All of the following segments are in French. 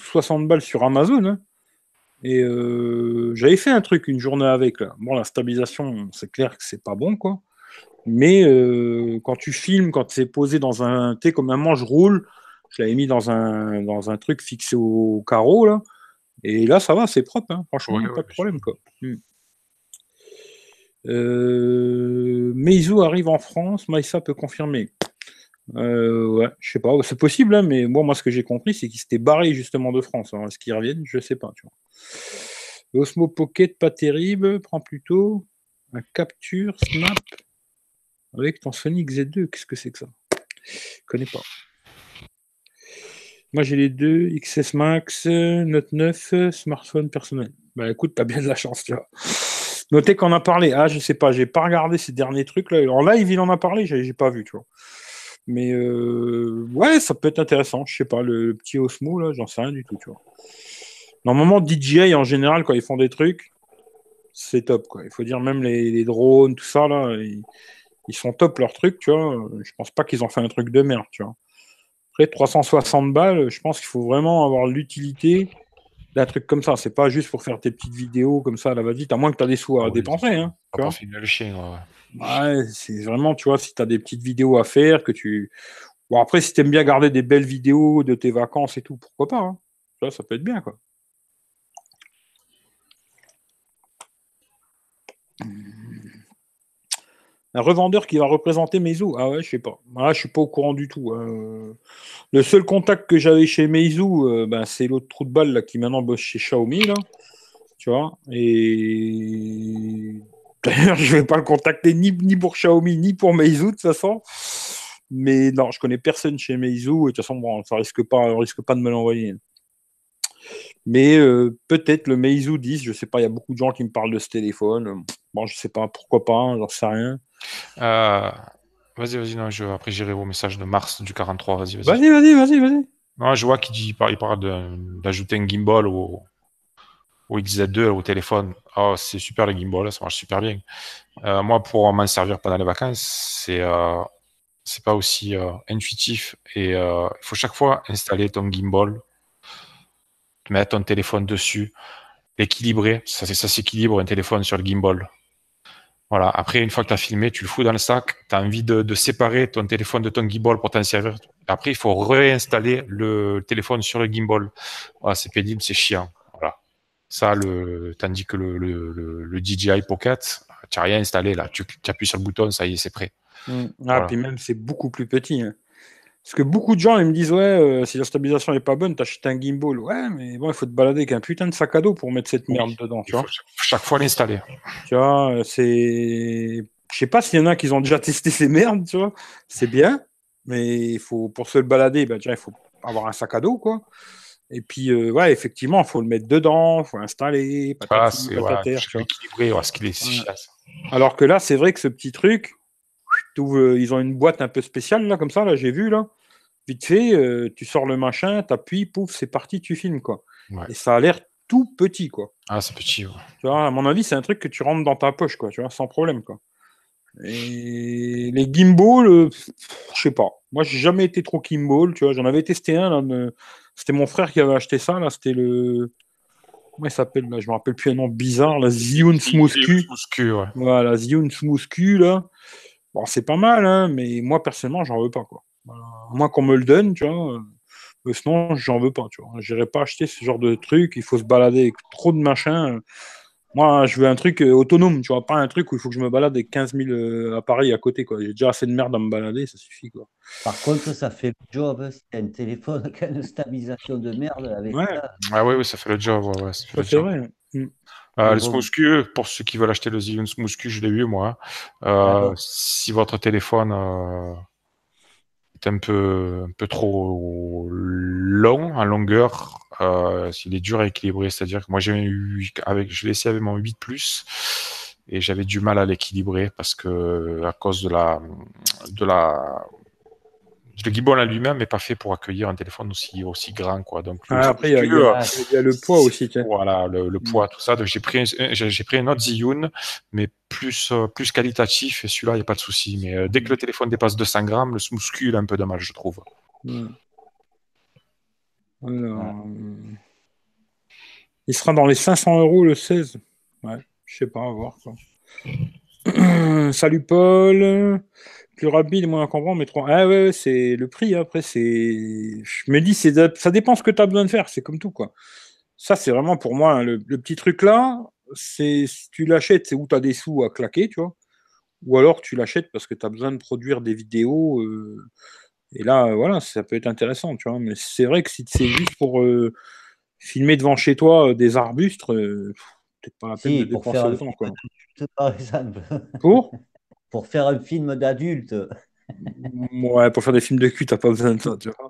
60 balles sur Amazon. hein. Et euh, j'avais fait un truc une journée avec. Là. Bon, la stabilisation, c'est clair que c'est pas bon, quoi. Mais euh, quand tu filmes, quand c'est posé dans un. Tu sais, comme un manche roule, je l'avais mis dans un, dans un truc fixé au carreau, là. Et là, ça va, c'est propre, hein. franchement, Ouais, pas ouais, de problème, quoi. Hmm. Euh, Meizu arrive en France, Maïssa peut confirmer. Euh, ouais, je sais pas, c'est possible, hein, mais moi, moi, ce que j'ai compris, c'est qu'il s'était barré justement de France. Alors, est-ce qu'ils reviennent? Je sais pas, tu vois. Osmo Pocket, pas terrible, prends plutôt un capture snap avec ton Sony Z2. Qu'est-ce que c'est que ça? Je connais pas. Moi, j'ai les deux, XS Max, Note 9, smartphone personnel. Bah écoute, t'as bien de la chance, tu vois. Notez qu'on a parlé. Ah, je sais pas, j'ai pas regardé ces derniers trucs là. En live, il en a parlé, j'ai pas vu, tu vois. Mais euh, ouais, ça peut être intéressant. Je sais pas, le, le petit Osmo là, j'en sais rien du tout, tu vois. Normalement, DJI en général, quand ils font des trucs, c'est top, quoi. Il faut dire, même les, les drones, tout ça là, ils, ils sont top leurs trucs, tu vois. Je pense pas qu'ils ont fait un truc de merde, tu vois. Après, 360 balles, je pense qu'il faut vraiment avoir l'utilité d'un truc comme ça. C'est pas juste pour faire tes petites vidéos comme ça à la va-vite, à moins que tu as des sous à Oui, dépenser. Hein, tu vois. le chien. ouais, c'est vraiment, tu vois, si tu as des petites vidéos à faire, que tu. Bon, après, si tu aimes bien garder des belles vidéos de tes vacances et tout, pourquoi pas. hein. Ça, ça peut être bien, quoi. Un revendeur qui va représenter Meizu. Ah ouais, je sais pas. Là, je suis pas au courant du tout. hein. Le seul contact que j'avais chez Meizu, euh, ben, c'est l'autre trou de balle qui maintenant bosse chez Xiaomi. Tu vois Et d'ailleurs, je vais pas le contacter ni, ni pour Xiaomi, ni pour Meizu, de toute façon. Mais non, je connais personne chez Meizu. Et de toute façon, bon, ça risque pas, on risque pas de me l'envoyer. Mais euh, peut-être le Meizu 10, je sais pas, il y a beaucoup de gens qui me parlent de ce téléphone. Bon, je sais pas, pourquoi pas, j'en sais rien. Euh, Vas-y, vas-y, non, je... après j'irai au message de Mars du 43. Vas-y, vas-y. Vas-y, vas-y, vas-y, vas-y. Non, je vois qu'il dit, il parle, d'ajouter un gimbal au, au XZ2 au téléphone. Oh, c'est super le gimbal, ça marche super bien. Euh, moi, pour m'en servir pendant les vacances, c'est euh, c'est pas aussi euh, intuitif et euh, il faut chaque fois installer ton gimbal, mettre ton téléphone dessus, l'équilibrer. Ça, s'équilibre un téléphone sur le gimbal. Voilà. Après, une fois que tu as filmé, tu le fous dans le sac. Tu as envie de, de séparer ton téléphone de ton gimbal pour t'en servir. Après, il faut réinstaller le téléphone sur le gimbal. Voilà, c'est pénible, c'est chiant. Ça, le, tandis que le, le, le, le DJI Pocket, tu n'as rien installé là. Tu, tu appuies sur le bouton, ça y est, c'est prêt. Mm. Ah, Voilà. puis même, c'est beaucoup plus petit. hein. Parce que beaucoup de gens, ils me disent, ouais, euh, si la stabilisation n'est pas bonne, t'achètes un gimbal. Ouais, mais bon, il faut te balader avec un putain de sac à dos pour mettre cette merde dedans, tu vois. chaque, fois l'installer. Tu vois, euh, c'est. Je sais pas s'il y en a qui ont déjà testé ces merdes, tu vois. C'est bien, mais il faut, pour se le balader, ben, déjà, il faut avoir un sac à dos, quoi. Et puis, euh, ouais, effectivement, il faut le mettre dedans, il faut l'installer, Ah, patati, c'est voilà, patater, tu équilibré. Voilà, ce qu'il est, Ouais. Alors que là, c'est vrai que ce petit truc, euh, ils ont une boîte un peu spéciale, là, comme ça, là, j'ai vu, là. Vite fait, euh, tu sors le machin, t'appuies, pouf, c'est parti, tu filmes, quoi. Ouais. Et ça a l'air tout petit, quoi. Ah, c'est petit. ouais. Tu vois, à mon avis, c'est un truc que tu rentres dans ta poche, quoi, tu vois, sans problème, quoi. Et les gimbals, euh, je sais pas. Moi, j'ai jamais été trop gimbal, tu vois. J'en avais testé un, de- c'était mon frère qui avait acheté ça, là, c'était le. Comment il s'appelle, là? Je me rappelle plus un nom bizarre, la Zhiyun Smooth Q. Smooth-Q, ouais. Voilà, Zhiyun Smooth Q, là. Bon, c'est pas mal, hein, mais moi, personnellement, j'en veux pas, quoi. Voilà. À moins qu'on me le donne, tu vois. euh, sinon, j'en veux pas, tu vois. J'irai pas acheter ce genre de truc. Il faut se balader avec trop de machin. Moi, je veux un truc euh, autonome, tu vois. Pas un truc où il faut que je me balade avec 15 000 euh, appareils à côté, quoi. J'ai déjà assez de merde à me balader, ça suffit, quoi. Par contre, ça fait le job. hein. Si t'as un téléphone qui a une stabilisation de merde avec Ouais. ça, Ah oui, oui, ça fait le job. Ouais, ouais, ça fait Ça, le c'est job. vrai. Mm. Euh, le Bon. Smooth Q, pour ceux qui veulent acheter le Smooth Q, je l'ai eu moi. Euh, D'accord. si votre téléphone euh, est un peu, un peu trop long en longueur, euh, s'il est dur à équilibrer, c'est-à-dire que moi j'ai eu avec, je l'ai essayé avec mon 8 Plus et j'avais du mal à l'équilibrer parce que à cause de la, de la, le gimbal en lui-même n'est pas fait pour accueillir un téléphone aussi aussi grand quoi. Donc Ah, après, il y, a- il euh, il y le poids aussi, voilà, le, le poids, tout ça. Donc j'ai pris, un- j'ai pris un autre Zhiyun, mais plus, euh, plus qualitatif. Et celui-là, il n'y a pas de souci. Mais euh, dès que le téléphone dépasse 200 grammes, le il a un peu mal, je trouve. Mm. Alors, Il sera dans les 500 euros le 16. Ouais, je sais pas, à voir. Quoi. Salut Paul. Plus rapide, moins comprendre, mais trop. Ah ouais, c'est le prix. Après, c'est. Je me dis, c'est ça dépend ce que tu as besoin de faire. C'est comme tout, quoi. Ça, c'est vraiment pour moi le, petit truc là. C'est si tu l'achètes, c'est où tu as des sous à claquer, tu vois. Ou alors tu l'achètes parce que tu as besoin de produire des vidéos. Euh, et là, voilà, ça peut être intéressant, tu vois. Mais c'est vrai que si c'est juste pour euh, filmer devant chez toi euh, des arbustes, peut-être pas la peine de dépenser le temps, quoi. Par exemple. Pour? Pour faire un film d'adulte. Ouais, pour faire des films de cul, t'as pas besoin de ça, tu vois.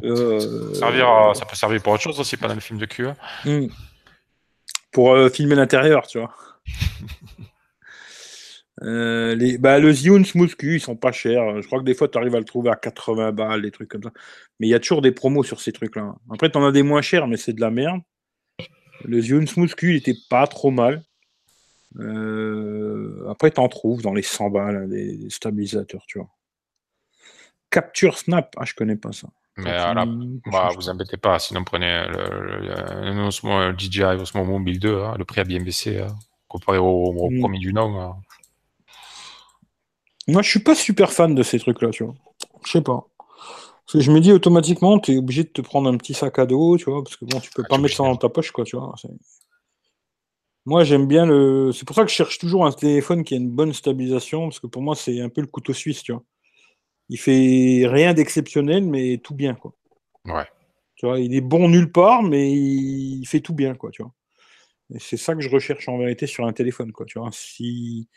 Servir Ça peut servir pour autre chose aussi, pas dans le film de cul. Hein. Hmm. Pour filmer l'intérieur, tu vois. Euh, les, bah, le Zioun Q, ils sont pas chers. Je crois que des fois, tu arrives à le trouver à 80 balles, des trucs comme ça. Mais il y a toujours des promos sur ces trucs-là. Après, tu en as des moins chers, mais c'est de la merde. Le Zioun Q, il était pas trop mal. Euh, après, tu en trouves dans les 100 balles, des, stabilisateurs, tu vois. Capture Snap, ah, je connais pas ça. Mais là, bah, vous embêtez pas, sinon prenez le, le, Osmo DJI Osmo Mobile 2, hein, le prix a bien baissé hein, comparé au, mm. premier du nom. Hein. Moi, je suis pas super fan de ces trucs-là, tu vois. Je sais pas. Parce que je me dis automatiquement, tu es obligé de te prendre un petit sac à dos, tu vois, parce que bon, tu peux ah, pas mettre ça dans ta poche, quoi, tu vois. Moi, j'aime bien le. C'est pour ça que je cherche toujours un téléphone qui a une bonne stabilisation, parce que pour moi, c'est un peu le couteau suisse, tu vois. Il fait rien d'exceptionnel, mais tout bien, quoi. Ouais. Tu vois, il est bon nulle part, mais il fait tout bien, quoi, tu vois. Et c'est ça que je recherche en vérité sur un téléphone, quoi, tu vois. Si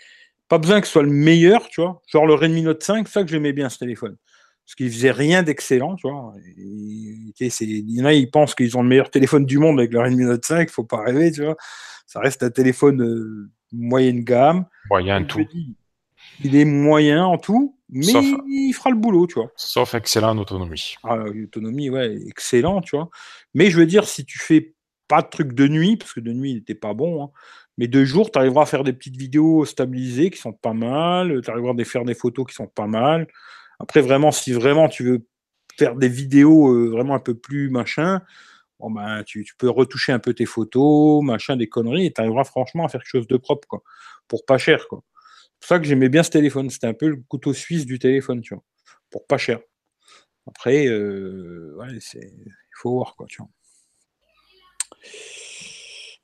pas besoin que ce soit le meilleur, tu vois. Genre le Redmi Note 5, ça que j'aimais bien ce téléphone. Parce qu'il faisait rien d'excellent, tu vois. il y en a, ils pensent qu'ils ont le meilleur téléphone du monde avec le Redmi Note 5, faut pas rêver, tu vois. Ça reste un téléphone euh, moyenne gamme. Moyen tout. il est moyen en tout, mais il fera le boulot, tu vois. Sauf excellent en autonomie. Ah, autonomie, ouais, excellent, tu vois. Mais je veux dire, si tu fais pas de truc de nuit, parce que de nuit, il n'était pas bon, hein, mais de jour, tu arriveras à faire des petites vidéos stabilisées qui sont pas mal, tu arriveras à faire des photos qui sont pas mal. Après, vraiment, si vraiment tu veux faire des vidéos euh, vraiment un peu plus machin, bon ben, tu, peux retoucher un peu tes photos, machin, des conneries, et tu arriveras franchement à faire quelque chose de propre, quoi, pour pas cher. quoi. C'est pour ça que j'aimais bien ce téléphone. C'était un peu le couteau suisse du téléphone, tu vois, pour pas cher. Après, euh, ouais, il faut voir, quoi, tu vois.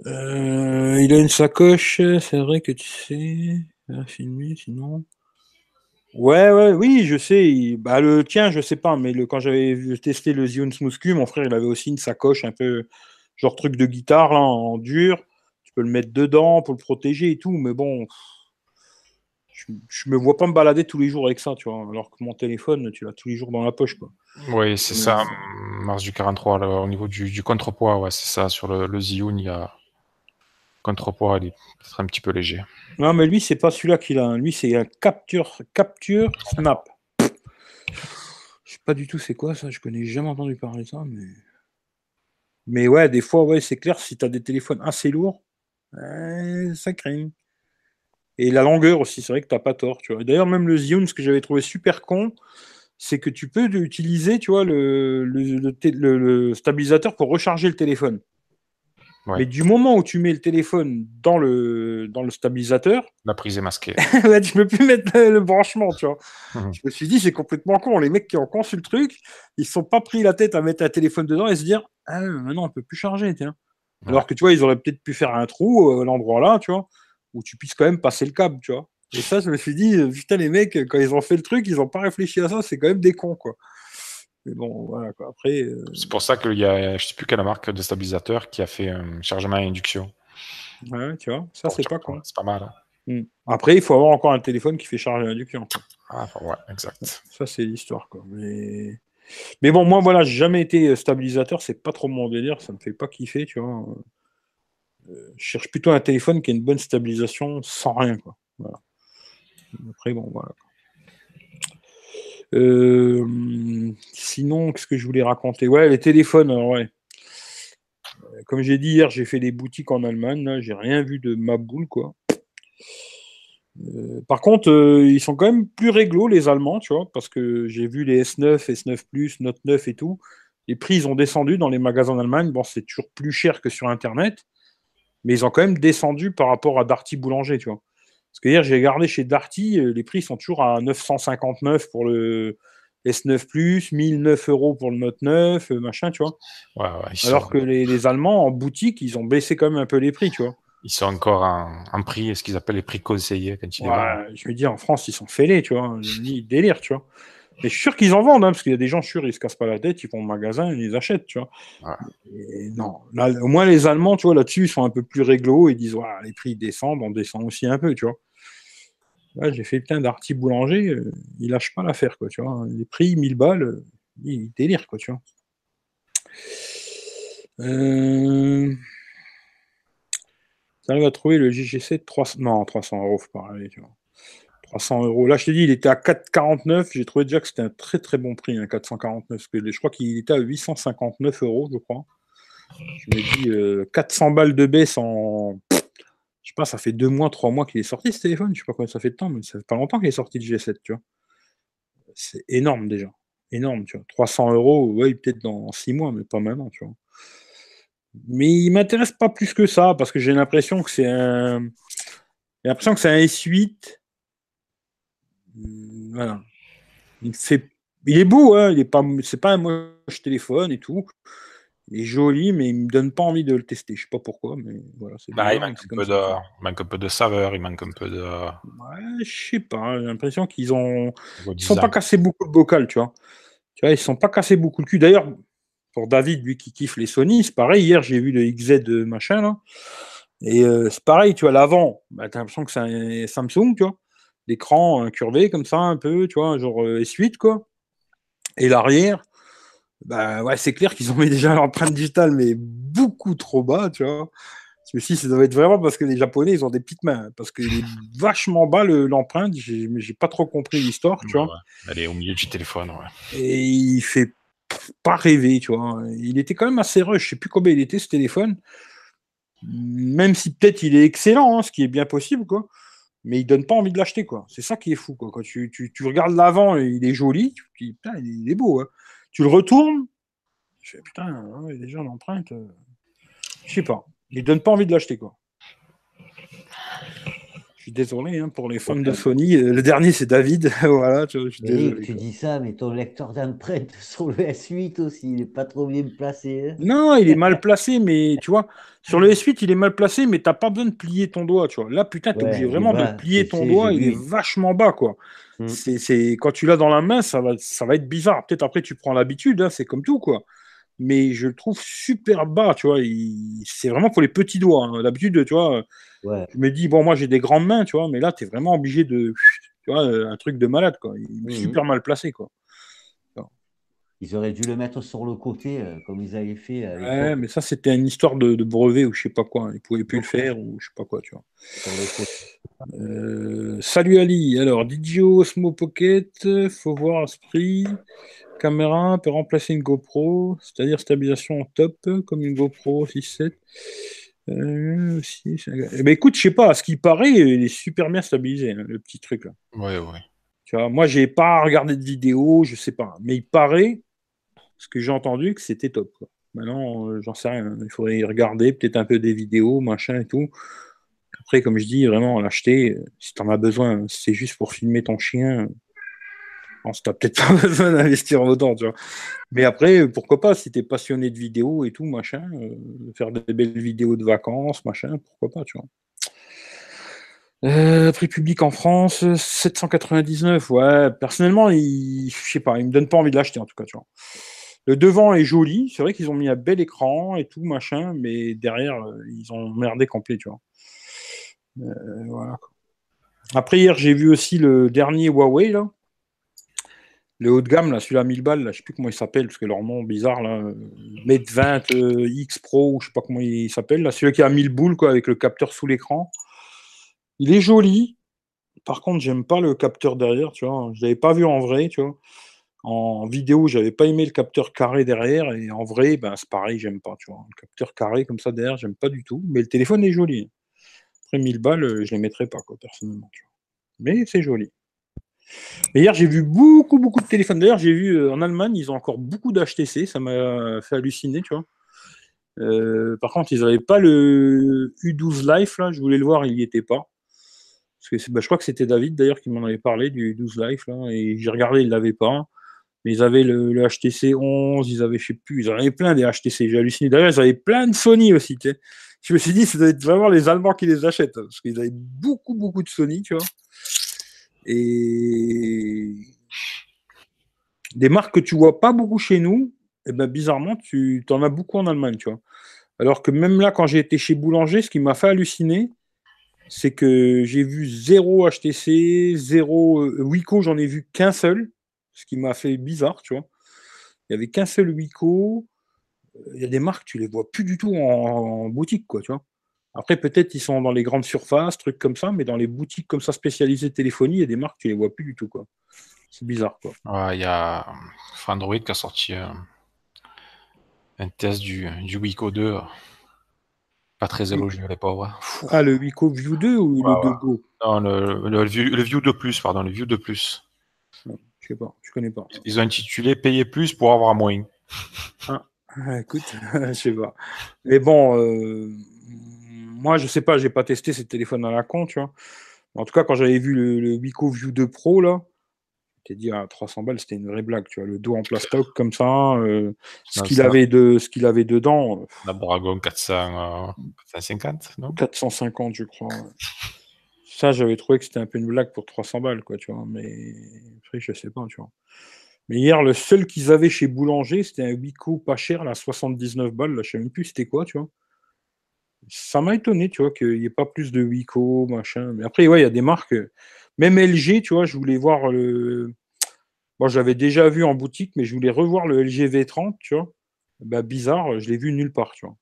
Euh, il a une sacoche, c'est vrai que tu sais. À filmer, sinon. Ouais, ouais, oui, je sais. Bah, le tien, je sais pas, mais le... quand j'avais testé le Zion Smooth Q, mon frère, il avait aussi une sacoche un peu genre truc de guitare là, en dur. Tu peux le mettre dedans pour le protéger et tout, mais bon, je, je me vois pas me balader tous les jours avec ça, tu vois. Alors que mon téléphone, tu l'as tous les jours dans la poche, quoi. Oui, c'est ça, Mars du 43, au niveau du, du contrepoids, ouais, c'est ça. Sur le, le Zioun, il y a Contrepoids, il est peut-être un petit peu léger. Non, mais lui, c'est pas celui-là qu'il a. Lui, c'est un capture, capture snap. Je sais pas du tout c'est quoi ça. Je connais jamais entendu parler de ça, mais. Mais ouais, des fois, ouais, c'est clair, si tu as des téléphones assez lourds, ça craigne. Et la longueur aussi, c'est vrai que t'as pas tort. Tu vois. D'ailleurs, même le Zion, ce que j'avais trouvé super con, c'est que tu peux utiliser, tu vois, le, le stabilisateur pour recharger le téléphone. Mais du moment où tu mets le téléphone dans le, dans le stabilisateur. La prise est masquée. là, tu peux plus mettre le branchement, tu vois. Mhm. Je me suis dit, c'est complètement con. Les mecs qui ont conçu le truc, ils se sont pas pris la tête à mettre un téléphone dedans et se dire, ah, maintenant, on peut plus charger, tiens. Alors que tu vois, ils auraient peut-être pu faire un trou euh, à l'endroit là, tu vois, où tu puisses quand même passer le câble, tu vois. Et ça, je me suis dit, putain, les mecs, quand ils ont fait le truc, ils ont pas réfléchi à ça, c'est quand même des cons, quoi. Mais bon, voilà quoi. Après. Euh, c'est pour ça qu'il y a, je sais plus quelle marque de stabilisateur qui a fait un chargement à induction. Ouais, tu vois, ça c'est pas con. C'est pas mal. Hein. Hmm. Après, il faut avoir encore un téléphone qui fait charger à induction. Ah, ouais, exact. Ça, c'est l'histoire, quoi. Mais... Mais bon, moi, voilà, j'ai jamais été euh, stabilisateur, c'est pas trop mon délire, ça me fait pas kiffer, tu vois. Euh, je cherche plutôt un téléphone qui a une bonne stabilisation sans rien, quoi. Voilà. Après, bon, voilà. Euh, sinon, qu'est-ce que je voulais raconter? Ouais, les téléphones, ouais. Euh, comme j'ai dit hier, j'ai fait des boutiques en Allemagne, j'ai rien vu de ma boule, quoi. Euh, par contre, ils sont quand même plus réglo, les Allemands, tu vois, parce que j'ai vu les S9, S9 Note 9 et tout. les prix ils ont descendu dans les magasins d'Allemagne. Bon, c'est toujours plus cher que sur Internet, mais ils ont quand même descendu par rapport à Darty Boulanger, tu vois. Parce que hier, j'ai regardé chez Darty, euh, les prix sont toujours à 959 pour le S9 1009 euros pour le Note 9, euh, machin, tu vois. Alors que les, les, Allemands, en boutique, ils ont baissé quand même un peu les prix, tu vois. Ils sont encore en, prix, ce qu'ils appellent les prix conseillés quand ils Je me dis, en France, ils sont fêlés, tu vois. Je me dis, délire, tu vois. Mais je suis sûr qu'ils en vendent, hein, parce qu'il y a des gens sûrs, ils se cassent pas la tête, ils vont au magasin, ils les achètent, tu vois. non, au moins les Allemands, tu vois, là-dessus, ils sont un peu plus réglo, ils disent, les prix descendent, on descend aussi un peu, tu vois. Là, j'ai fait plein d'artis boulanger, euh, ils lâchent pas l'affaire, quoi, tu vois. Les prix, 1000 balles, euh, ils délirent, quoi, tu vois. Euh... Ça à trouver le JGC 300, non, 300 euros, faut pas arriver, tu vois. 300 euros. Là, je t'ai dit, il était à 4,49. J'ai trouvé déjà que c'était un très très bon prix, un 449. je crois qu'il était à 859 euros, je crois. Je me dis, 400 euh, balles de baisse en. Je sais pas, ça fait deux mois, trois mois qu'il est sorti ce téléphone. Je sais pas combien ça fait de temps, mais ça fait pas longtemps qu'il est sorti le G7, tu vois. C'est énorme déjà. Énorme, tu vois. 300 euros, oui, peut-être dans six mois, mais pas maintenant, tu vois. Mais il m'intéresse pas plus que ça, parce que j'ai l'impression que c'est un. J'ai l'impression que c'est un S8 voilà. Il, fait... il est beau, hein, il est pas... c'est pas un moche téléphone et tout. Il est joli, mais il me donne pas envie de le tester. Je sais pas pourquoi, mais voilà. Bah, il, manque un peu de... il manque un peu de saveur, il manque un peu de. Ouais, je sais pas. J'ai l'impression qu'ils ont. Ils sont pas cassés beaucoup le bocal, tu vois. Tu vois, ils sont pas cassés beaucoup le cul. D'ailleurs, pour David, lui qui kiffe les Sony, c'est pareil. Hier, j'ai vu le XZ machin là. Et euh, c'est pareil, tu vois, l'avant, bah, tu as l'impression que c'est un Samsung, tu vois l'écran curvé comme ça, un peu, tu vois, genre S8, quoi. Et l'arrière, bah ouais, c'est clair qu'ils ont mis déjà l'empreinte digitale, mais beaucoup trop bas, tu vois. Ça doit être vraiment parce que les Japonais, ils ont des petites mains. Parce qu'il est vachement bas l'empreinte, j'ai, j'ai pas trop compris l'histoire, tu vois. Elle est au milieu du téléphone, ouais. Et il fait pas rêver, tu vois. Il était quand même assez rush, je sais plus combien il était ce téléphone. Même si peut-être il est excellent, hein, ce qui est bien possible, quoi mais il donne pas envie de l'acheter, quoi. C'est ça qui est fou, quoi. Quand tu, tu, tu regardes l'avant, il est joli, tu dis, putain, il est beau, hein. Tu le retournes, je fais, putain, hein, il est déjà l'empreinte. Euh... Je sais pas. Il donne pas envie de l'acheter, quoi. Je suis désolé hein, pour les fans de Sony. Euh, le dernier, c'est David. voilà, tu, dis ça, mais ton lecteur d'empreinte sur le S8 aussi, il n'est pas trop bien placé. Hein. non, il est mal placé, mais tu vois, sur le S8, il est mal placé, mais tu n'as pas besoin de plier ton doigt. Tu vois. Là, putain, tu es obligé vraiment de plier ton doigt. Il est vachement bas, quoi. Mm. C'est, quand tu l'as dans la main, ça va, ça va être bizarre. Peut-être après, tu prends l'habitude, hein, c'est comme tout, quoi mais je le trouve super bas, tu vois. C'est vraiment pour les petits doigts. Hein. D'habitude, tu vois, je me dis, bon, moi j'ai des grandes mains, tu vois, mais là, tu es vraiment obligé de. Tu vois, un truc de malade, quoi. Il est mhm. super mal placé, quoi. Ils auraient dû le mettre sur le côté, euh, comme ils avaient fait. ouais, mais ça, c'était une histoire de, brevet ou je sais pas quoi. Ils pouvaient plus le faire ou je sais pas quoi, tu vois. Euh, salut Ali. Alors, Didio Osmo Pocket, faut voir à ce prix. Caméra peut remplacer une GoPro, c'est-à-dire stabilisation top, comme une GoPro 6.7. Euh, eh ben, écoute, je sais pas, à ce qui paraît, il est super bien stabilisé, hein, le petit truc là. Ouais, ouais. Tu vois, moi, j'ai pas regardé de vidéo, je sais pas, mais il paraît, ce que j'ai entendu, que c'était top. Maintenant, euh, j'en sais rien. Il faudrait y regarder, peut-être un peu des vidéos, machin et tout. Après, comme je dis, vraiment, l'acheter, euh, si tu en as besoin, c'est juste pour filmer ton chien, tu n'as peut-être pas besoin d'investir autant, tu vois. Mais après, pourquoi pas, si tu es passionné de vidéos et tout, machin, euh, faire des belles vidéos de vacances, machin, pourquoi pas, tu vois. Euh, prix public en France, 799, ouais, personnellement, il, je sais pas, il me donne pas envie de l'acheter en tout cas, tu vois. Le devant est joli, c'est vrai qu'ils ont mis un bel écran et tout, machin, mais derrière, euh, ils ont merdé complet, tu vois. voilà. Après, hier, j'ai vu aussi le dernier Huawei, là le haut de gamme, là, celui-là 1000 balles, là, je sais plus comment il s'appelle, parce que leur nom bizarre, là, Mate 20 euh, X Pro, je sais pas comment il s'appelle, là, celui qui a 1000 boules, avec le capteur sous l'écran. Il est joli. Par contre, j'aime pas le capteur derrière, tu vois. L'avais pas vu en vrai, tu vois. En vidéo, j'avais pas aimé le capteur carré derrière, et en vrai, ben, c'est pareil, j'aime pas, tu vois. Le capteur carré comme ça derrière, j'aime pas du tout. Mais le téléphone est joli. Après 1000 balles, je les mettrais pas, personnellement. Mais c'est joli. Hier, j'ai vu beaucoup, beaucoup de téléphones. D'ailleurs, j'ai vu euh, en Allemagne, ils ont encore beaucoup d'HTC. Ça m'a fait halluciner, tu vois. Euh, par contre, ils n'avaient pas le U12 Life, là. Je voulais le voir, il n'y était pas. Parce que bah, je crois que c'était David, d'ailleurs, qui m'en avait parlé du U12 Life. Et j'ai regardé, il ne l'avait pas. Mais ils avaient le, HTC 11, ils avaient, je sais plus, ils en avaient plein des HTC. J'ai halluciné. D'ailleurs, ils avaient plein de Sony aussi, tu sais. Je me suis dit, être vraiment les Allemands qui les achètent. Parce qu'ils avaient beaucoup, beaucoup de Sony, tu vois. Et des marques que tu vois pas beaucoup chez nous, eh ben bizarrement, tu en as beaucoup en Allemagne, tu vois. Alors que même là, quand j'ai été chez Boulanger, ce qui m'a fait halluciner, c'est que j'ai vu zéro HTC, zéro euh, Wico, j'en ai vu qu'un seul, ce qui m'a fait bizarre, tu vois. Il y avait qu'un seul Wico. Il y a des marques, tu les vois plus du tout en, en boutique, quoi, tu vois. Après, peut-être ils sont dans les grandes surfaces, trucs comme ça, mais dans les boutiques comme ça spécialisées téléphonie, il y a des marques, tu les vois plus du tout. quoi. C'est bizarre. quoi. Il y a Android qui a sorti euh, un test du, du Wico 2. Pas très élogieux, les pauvres. Ah, le Wico View 2 ou le 2 Go Non, le, le, View, 2 Plus, pardon, le View 2 Plus. Sais pas, je connais pas. Ils ont intitulé Payer plus pour avoir moins. Ah, écoute, je sais pas. Mais bon, euh, moi, je sais pas, j'ai pas testé ces téléphones à la con, tu vois. En tout cas, quand j'avais vu le, le Wiko View 2 Pro, là, t'ai dit à 300 balles, c'était une vraie blague, tu vois. Le dos en plastoc comme ça, euh, ce qu'il avait, de, ce qu'il avait dedans. La Dragon 400, 450, non? 450, je crois. Ça, j'avais trouvé que c'était un peu une blague pour 300 balles, quoi, tu vois. Mais après, je sais pas, tu vois. Mais hier, le seul qu'ils avaient chez Boulanger, c'était un Wiko pas cher, là, 79 balles, là, je sais même plus c'était quoi, tu vois ça m'a étonné, tu vois, qu'il n'y ait pas plus de Wico, machin. Mais après, ouais, il y a des marques. Même LG, tu vois, je voulais voir le. Bon, j'avais déjà vu en boutique, mais je voulais revoir le LG V30, tu vois. Bah, bizarre, je l'ai vu nulle part, tu vois.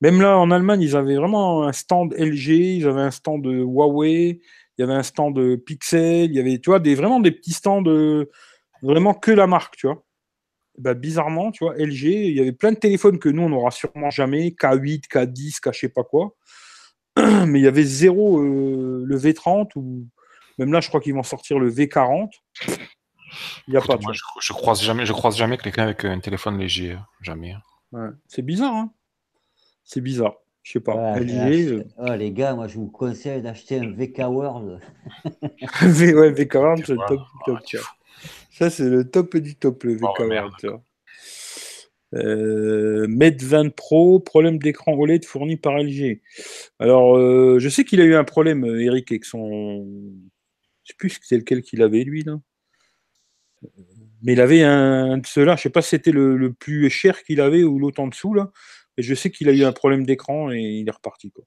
Même là, en Allemagne, ils avaient vraiment un stand LG, ils avaient un stand de Huawei, il y avait un stand de Pixel, il y avait, tu vois, des, vraiment des petits stands de vraiment que la marque, tu vois. Bah, bizarrement, tu vois, LG, il y avait plein de téléphones que nous, on n'aura sûrement jamais, K8, K10, K je sais pas quoi. Mais il y avait zéro euh, le V30 ou même là, je crois qu'ils vont sortir le V40. Il y a pas. Moi, je, croise jamais, je croise jamais quelqu'un avec un téléphone léger, hein. jamais. Hein. C'est bizarre, hein C'est bizarre. Je sais pas. LG, euh. oh, les gars, moi, je vous conseille d'acheter un VK World. v, ouais, VK World, c'est le top, top. Ça, c'est le top du top, le VK euh, Med 20 Pro, problème d'écran OLED fourni par LG. Alors, euh, je sais qu'il a eu un problème, Eric, avec son. Je sais plus c'est lequel qu'il avait, lui, là. Mais il avait un de ceux-là, je sais pas si c'était le, plus cher qu'il avait ou l'autre en dessous, là. Mais je sais qu'il a eu un problème d'écran et il est reparti, quoi.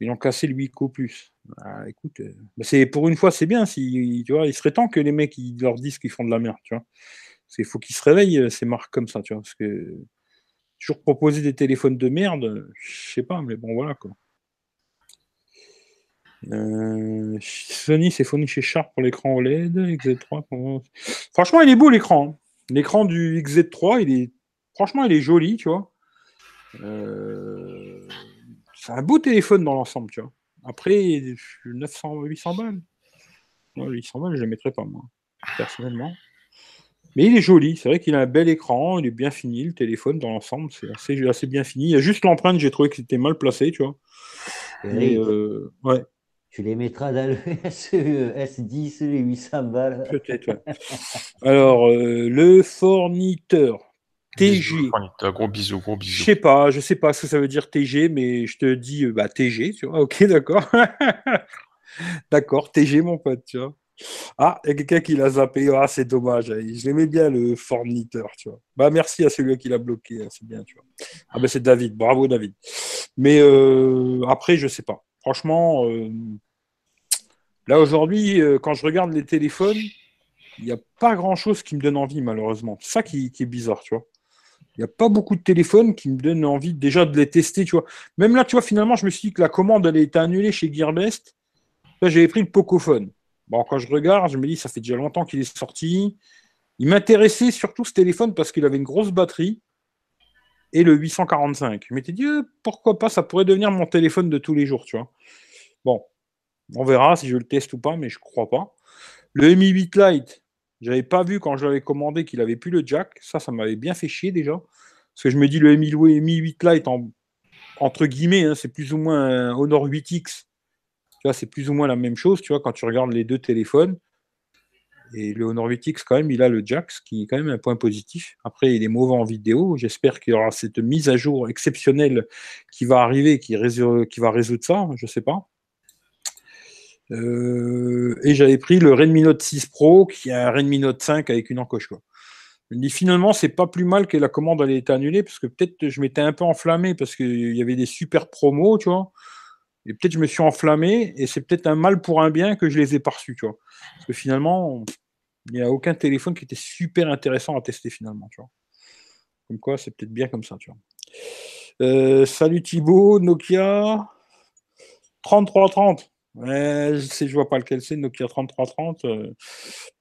Ils ont cassé le Wico plus. Ah, écoute, euh, bah, c'est pour une fois, c'est bien. Tu vois, il serait temps que les mecs ils leur disent qu'ils font de la merde, tu vois. Il faut qu'ils se réveillent, euh, ces marques comme ça, tu vois. Parce que toujours proposer des téléphones de merde, je sais pas, mais bon, voilà quoi. Euh, Sony s'est fourni chez Sharp pour l'écran OLED, XZ3. Franchement, il est beau l'écran. Hein. L'écran du XZ3, il est franchement, il est joli, tu vois. C'est un beau téléphone dans l'ensemble, tu vois. Après, 900, 800 balles. 800 balles, je ne les mettrais pas, moi, personnellement. Mais il est joli, c'est vrai qu'il a un bel écran, il est bien fini, le téléphone dans l'ensemble, c'est assez, assez, bien fini. Il y a juste l'empreinte, j'ai trouvé que c'était mal placé, tu vois. Euh, ouais. Tu les mettras dans le S10, les 800 balles. Peut-être, ouais. Alors, euh, le fournisseur. TG. gros bisous, gros bisous. Je sais pas, je sais pas ce que ça veut dire TG, mais je te dis euh, bah, TG, tu vois. Ok, d'accord. d'accord, TG, mon pote, tu vois. Ah, il y a quelqu'un qui l'a zappé. Ah, c'est dommage. Je l'aimais bien, le fournisseur, tu vois. Bah, merci à celui qui l'a bloqué. Hein, c'est bien, tu vois. Ah, ben, c'est David. Bravo, David. Mais euh, après, je sais pas. Franchement, euh, là, aujourd'hui, quand je regarde les téléphones, il n'y a pas grand chose qui me donne envie, malheureusement. C'est ça qui, qui est bizarre, tu vois. Il n'y a pas beaucoup de téléphones qui me donnent envie déjà de les tester, tu vois. Même là, tu vois, finalement, je me suis dit que la commande, elle été annulée chez Gearbest. Là, j'avais pris le Pocophone. Bon, quand je regarde, je me dis, ça fait déjà longtemps qu'il est sorti. Il m'intéressait surtout ce téléphone parce qu'il avait une grosse batterie et le 845. Je m'étais dit, euh, pourquoi pas, ça pourrait devenir mon téléphone de tous les jours, tu. Bon. On verra si je le teste ou pas, mais je crois pas. Le Mi 8 Lite, j'avais pas vu quand je l'avais commandé qu'il avait plus le jack. Ça, ça m'avait bien fait chier déjà. Parce que je me dis le Mi, 8 Lite, entre guillemets, hein, c'est plus ou moins un Honor 8X. Tu c'est plus ou moins la même chose, tu vois, quand tu regardes les deux téléphones. Et le Honor 8X, quand même, il a le jack, ce qui est quand même un point positif. Après, il est mauvais en vidéo. J'espère qu'il y aura cette mise à jour exceptionnelle qui va arriver, qui, qui va résoudre ça. Je sais pas. Euh, et j'avais pris le Redmi Note 6 Pro, qui est un Redmi Note 5 avec une encoche. Je me dis finalement, c'est pas plus mal que la commande elle ait été annulée, parce que peut-être je m'étais un peu enflammé parce qu'il y avait des super promos, tu vois. Et peut-être je me suis enflammé, et c'est peut-être un mal pour un bien que je les ai pas reçus, tu vois. Parce que finalement, il n'y a aucun téléphone qui était super intéressant à tester finalement, tu vois. Comme quoi, c'est peut-être bien comme ça, tu vois. Euh, salut Thibaut, Nokia 3330. Ouais, je vois pas lequel c'est, Nokia 3330. Euh,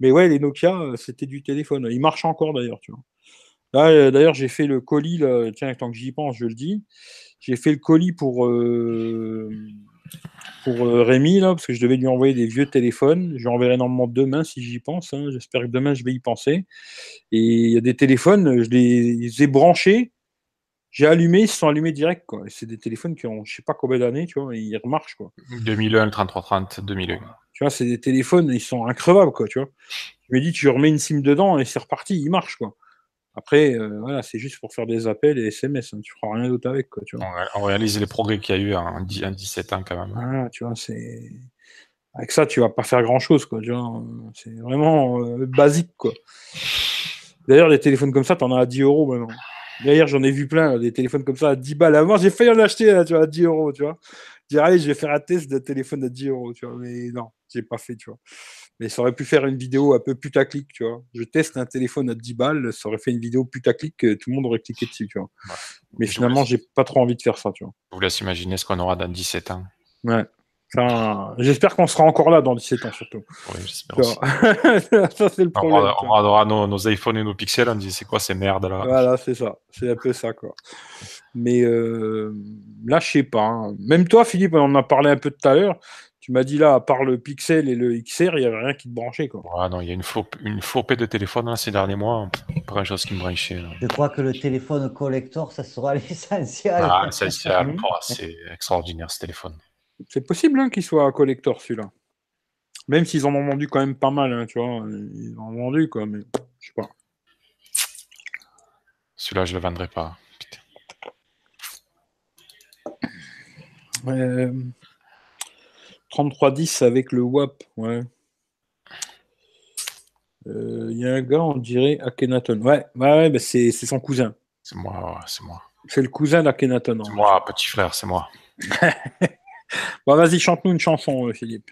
mais ouais, les Nokia, euh, c'était du téléphone. Il marche encore d'ailleurs, tu vois. Euh, d'ailleurs, j'ai fait le colis, tiens, tant que j'y pense, je le dis. J'ai fait le colis pour, pour Rémi, là, parce que je devais lui envoyer des vieux téléphones. Je lui enverrai normalement demain si j'y pense. Hein. J'espère que demain, je vais y penser. Et il y a des téléphones, je les ai branchés j'ai allumé, ils se sont allumés direct, quoi. c'est des téléphones qui ont, je sais pas combien d'années, tu vois, ils remarchent, quoi. 2001, le 3330, 2001. Tu vois, c'est des téléphones, ils sont increvables, quoi, tu vois. Je me dis, tu remets une SIM dedans et c'est reparti, il marche, quoi. Après, euh, voilà, c'est juste pour faire des appels et SMS, hein. tu feras rien d'autre avec, quoi, tu vois. On, réalise les progrès qu'il y a eu en, 17 ans, quand même. Voilà, tu vois, c'est. Avec ça, tu vas pas faire grand chose, quoi, tu vois. C'est vraiment euh, basique, quoi. D'ailleurs, les téléphones comme ça, t'en as à 10 euros maintenant. D'ailleurs, j'en ai vu plein, des téléphones comme ça à 10 balles. Avant, j'ai failli en acheter là, tu vois, à 10 euros, tu vois. Dire, allez, je vais faire un test de téléphone à 10 euros, tu vois. Mais non, j'ai pas fait, tu vois. Mais ça aurait pu faire une vidéo un peu putaclic, tu vois. Je teste un téléphone à 10 balles, ça aurait fait une vidéo putaclic, tout le monde aurait cliqué dessus, tu vois. Mais finalement, j'ai pas trop envie de faire ça, tu vois. Je vous laisse imaginer ce qu'on aura dans 17 ans. Ouais j'espère qu'on sera encore là dans 17 ans, surtout. Oui, j'espère ça, c'est le problème. On, aura nos, iPhones et nos Pixels, on dit c'est quoi ces merdes là? Voilà, c'est ça. C'est un peu ça, quoi. Mais euh, là, je sais pas. Hein. Même toi, Philippe, on en a parlé un peu tout à l'heure. Tu m'as dit là, à part le Pixel et le XR, il n'y avait rien qui te branchait. Quoi. Ouais, non, il y a une, faux, une flopée de téléphone là, ces derniers mois. Pas grand chose qui me branchait. Je crois que le téléphone collector, ça sera l'essentiel. Ah, l'essentiel. Oh, c'est extraordinaire ce téléphone. C'est possible hein, qu'il soit collector celui-là. Même s'ils en ont vendu quand même pas mal, hein, tu vois. Ils en ont vendu, quoi, mais je sais pas. Celui-là, je le vendrai pas. 3310 euh, avec le WAP, ouais. Il euh, y a un gars, on dirait Akhenaton. Ouais, ouais, bah, c'est son cousin. C'est moi, c'est moi. C'est le cousin d'Akhenaton. C'est moi, petit frère, c'est moi. bon, vas-y, chante-nous une chanson, euh, Philippe.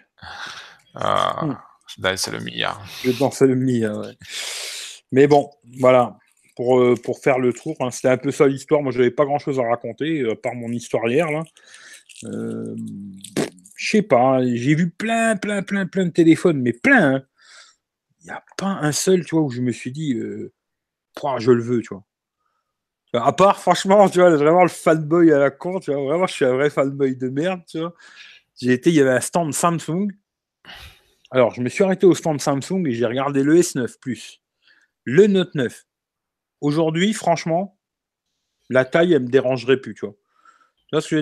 Ah, hmm. Danse le Mia. Je danse le ouais. Mais bon, voilà. Pour, euh, pour faire le tour, hein, c'était un peu ça l'histoire. Moi, je n'avais pas grand-chose à raconter, euh, par mon historière, là. Euh, je sais pas, j'ai vu plein, plein, plein, plein de téléphones, mais plein. Hein. Il n'y a pas un seul, tu vois, où je me suis dit, je le veux, tu vois. À part, franchement, tu vois, vraiment le fanboy à la con, tu vois, vraiment, je suis un vrai fanboy de merde, tu vois. J'ai été, il y avait un stand Samsung. Alors, je me suis arrêté au stand Samsung et j'ai regardé le S9 Plus, le Note 9. Aujourd'hui, franchement, la taille, elle me dérangerait plus, tu vois. Tu vois ce que je veux dire?